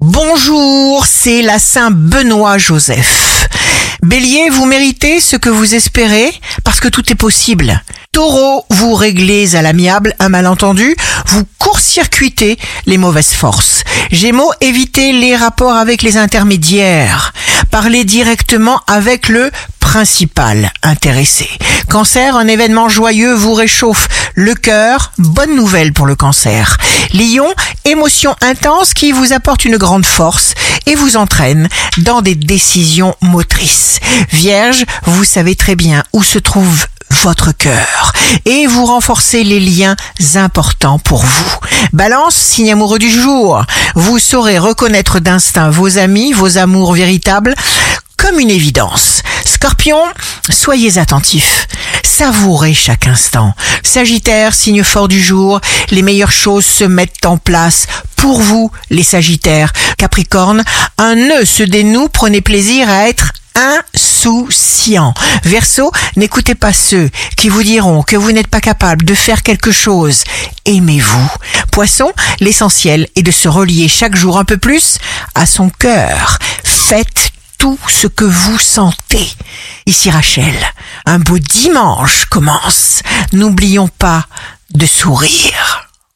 Bonjour, c'est la Saint Benoît Joseph. Bélier, vous méritez ce que vous espérez parce que tout est possible. Taureau, vous réglez à l'amiable un malentendu, vous court-circuitez les mauvaises forces. Gémeaux, évitez les rapports avec les intermédiaires. Parlez directement avec le principal intéressé. Cancer, un événement joyeux vous réchauffe le cœur. Bonne nouvelle pour le cancer. Lion, émotion intense qui vous apporte une grande force et vous entraîne dans des décisions motrices. Vierge, vous savez très bien où se trouve votre cœur et vous renforcez les liens importants pour vous. Balance, signe amoureux du jour. Vous saurez reconnaître d'instinct vos amis, vos amours véritables comme une évidence. Scorpion, soyez attentifs. Savourez chaque instant. Sagittaire, signe fort du jour, les meilleures choses se mettent en place pour vous, les Sagittaires. Capricorne, un nœud se dénoue, prenez plaisir à être insouciant. Verseau, n'écoutez pas ceux qui vous diront que vous n'êtes pas capable de faire quelque chose. Aimez-vous. Poisson, l'essentiel est de se relier chaque jour un peu plus à son cœur. Faites tout ce que vous sentez. Ici Rachel, un beau dimanche commence. N'oublions pas de sourire.